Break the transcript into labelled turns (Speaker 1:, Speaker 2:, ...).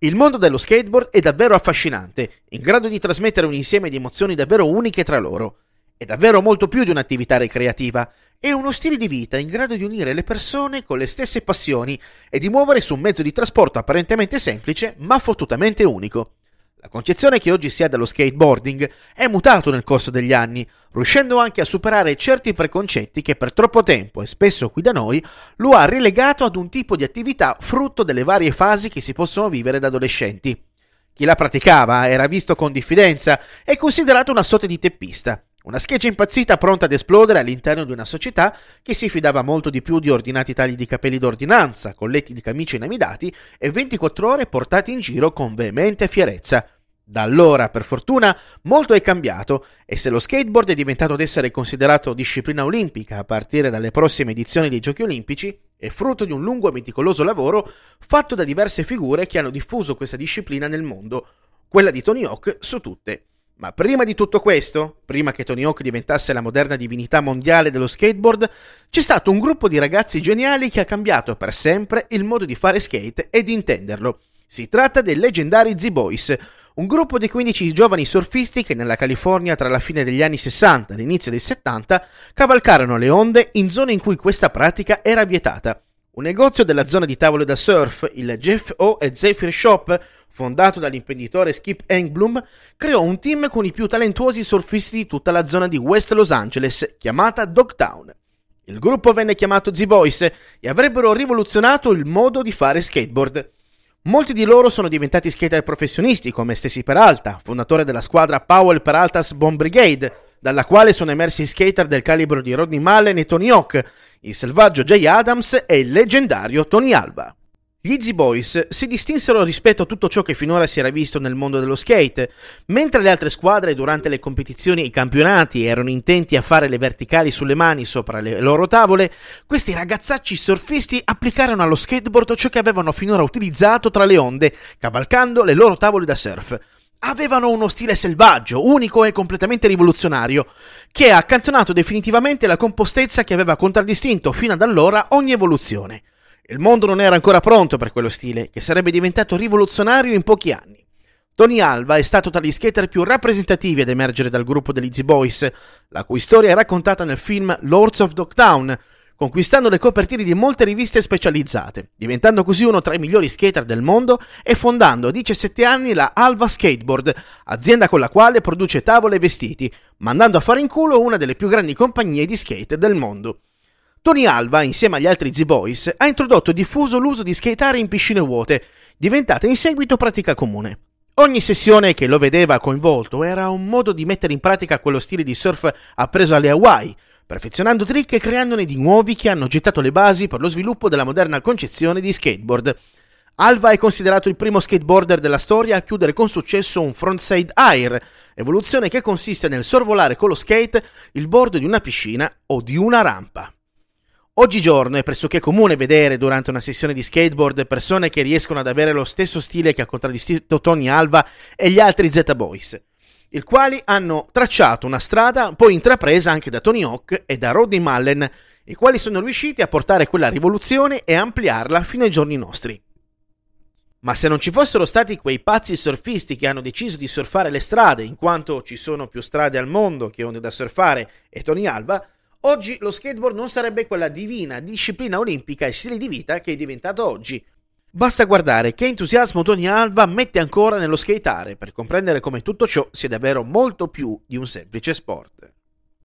Speaker 1: Il mondo dello skateboard è davvero affascinante, in grado di trasmettere un insieme di emozioni davvero uniche tra loro. È davvero molto più di un'attività ricreativa, è uno stile di vita in grado di unire le persone con le stesse passioni e di muovere su un mezzo di trasporto apparentemente semplice ma fottutamente unico. La concezione che oggi si ha dello skateboarding è mutato nel corso degli anni, riuscendo anche a superare certi preconcetti che per troppo tempo, e spesso qui da noi, lo ha relegato ad un tipo di attività frutto delle varie fasi che si possono vivere da adolescenti. Chi la praticava era visto con diffidenza e considerato una sorta di teppista, una scheggia impazzita pronta ad esplodere all'interno di una società che si fidava molto di più di ordinati tagli di capelli d'ordinanza, colletti di camicie inamidati e 24 ore portati in giro con veemente fierezza. Da allora, per fortuna, molto è cambiato e se lo skateboard è diventato ad essere considerato disciplina olimpica a partire dalle prossime edizioni dei Giochi Olimpici, è frutto di un lungo e meticoloso lavoro fatto da diverse figure che hanno diffuso questa disciplina nel mondo, quella di Tony Hawk su tutte. Ma prima di tutto questo, prima che Tony Hawk diventasse la moderna divinità mondiale dello skateboard, c'è stato un gruppo di ragazzi geniali che ha cambiato per sempre il modo di fare skate e di intenderlo. Si tratta dei leggendari Z-Boys, un gruppo di 15 giovani surfisti che nella California tra la fine degli anni 60 e l'inizio dei 70 cavalcarono le onde in zone in cui questa pratica era vietata. Un negozio della zona di tavole da surf, il Jeff O. e Zephyr Shop, fondato dall'imprenditore Skip Engblom, creò un team con i più talentuosi surfisti di tutta la zona di West Los Angeles, chiamata Dogtown. Il gruppo venne chiamato Z-Boys e avrebbero rivoluzionato il modo di fare skateboard. Molti di loro sono diventati skater professionisti, come Stacy Peralta, fondatore della squadra Powell Peralta's Bomb Brigade, dalla quale sono emersi skater del calibro di Rodney Mullen e Tony Hawk, il selvaggio Jay Adams e il leggendario Tony Alba. Gli Easy Boys si distinsero rispetto a tutto ciò che finora si era visto nel mondo dello skate. Mentre le altre squadre durante le competizioni e i campionati erano intenti a fare le verticali sulle mani sopra le loro tavole, questi ragazzacci surfisti applicarono allo skateboard ciò che avevano finora utilizzato tra le onde, cavalcando le loro tavole da surf. Avevano uno stile selvaggio, unico e completamente rivoluzionario, che ha accantonato definitivamente la compostezza che aveva contraddistinto fino ad allora ogni evoluzione. Il mondo non era ancora pronto per quello stile, che sarebbe diventato rivoluzionario in pochi anni. Tony Alva è stato tra gli skater più rappresentativi ad emergere dal gruppo degli Z Boys, la cui storia è raccontata nel film Lords of Dogtown, conquistando le copertine di molte riviste specializzate, diventando così uno tra i migliori skater del mondo e fondando a 17 anni la Alva Skateboard, azienda con la quale produce tavole e vestiti, mandando a fare in culo una delle più grandi compagnie di skate del mondo. Tony Alva, insieme agli altri Z-Boys, ha introdotto e diffuso l'uso di skateare in piscine vuote, diventata in seguito pratica comune. Ogni sessione che lo vedeva coinvolto era un modo di mettere in pratica quello stile di surf appreso alle Hawaii, perfezionando trick e creandone di nuovi che hanno gettato le basi per lo sviluppo della moderna concezione di skateboard. Alva è considerato il primo skateboarder della storia a chiudere con successo un frontside air, evoluzione che consiste nel sorvolare con lo skate il bordo di una piscina o di una rampa. Oggigiorno è pressoché comune vedere durante una sessione di skateboard persone che riescono ad avere lo stesso stile che ha contraddistinto Tony Alva e gli altri Z-Boys, i quali hanno tracciato una strada poi intrapresa anche da Tony Hawk e da Rodney Mullen, i quali sono riusciti a portare quella rivoluzione e ampliarla fino ai giorni nostri. Ma se non ci fossero stati quei pazzi surfisti che hanno deciso di surfare le strade, in quanto ci sono più strade al mondo che onde da surfare, e Tony Alva, Oggi lo skateboard non sarebbe quella divina disciplina olimpica e stile di vita che è diventato oggi. Basta guardare che entusiasmo Tony Alva mette ancora nello skateare per comprendere come tutto ciò sia davvero molto più di un semplice sport.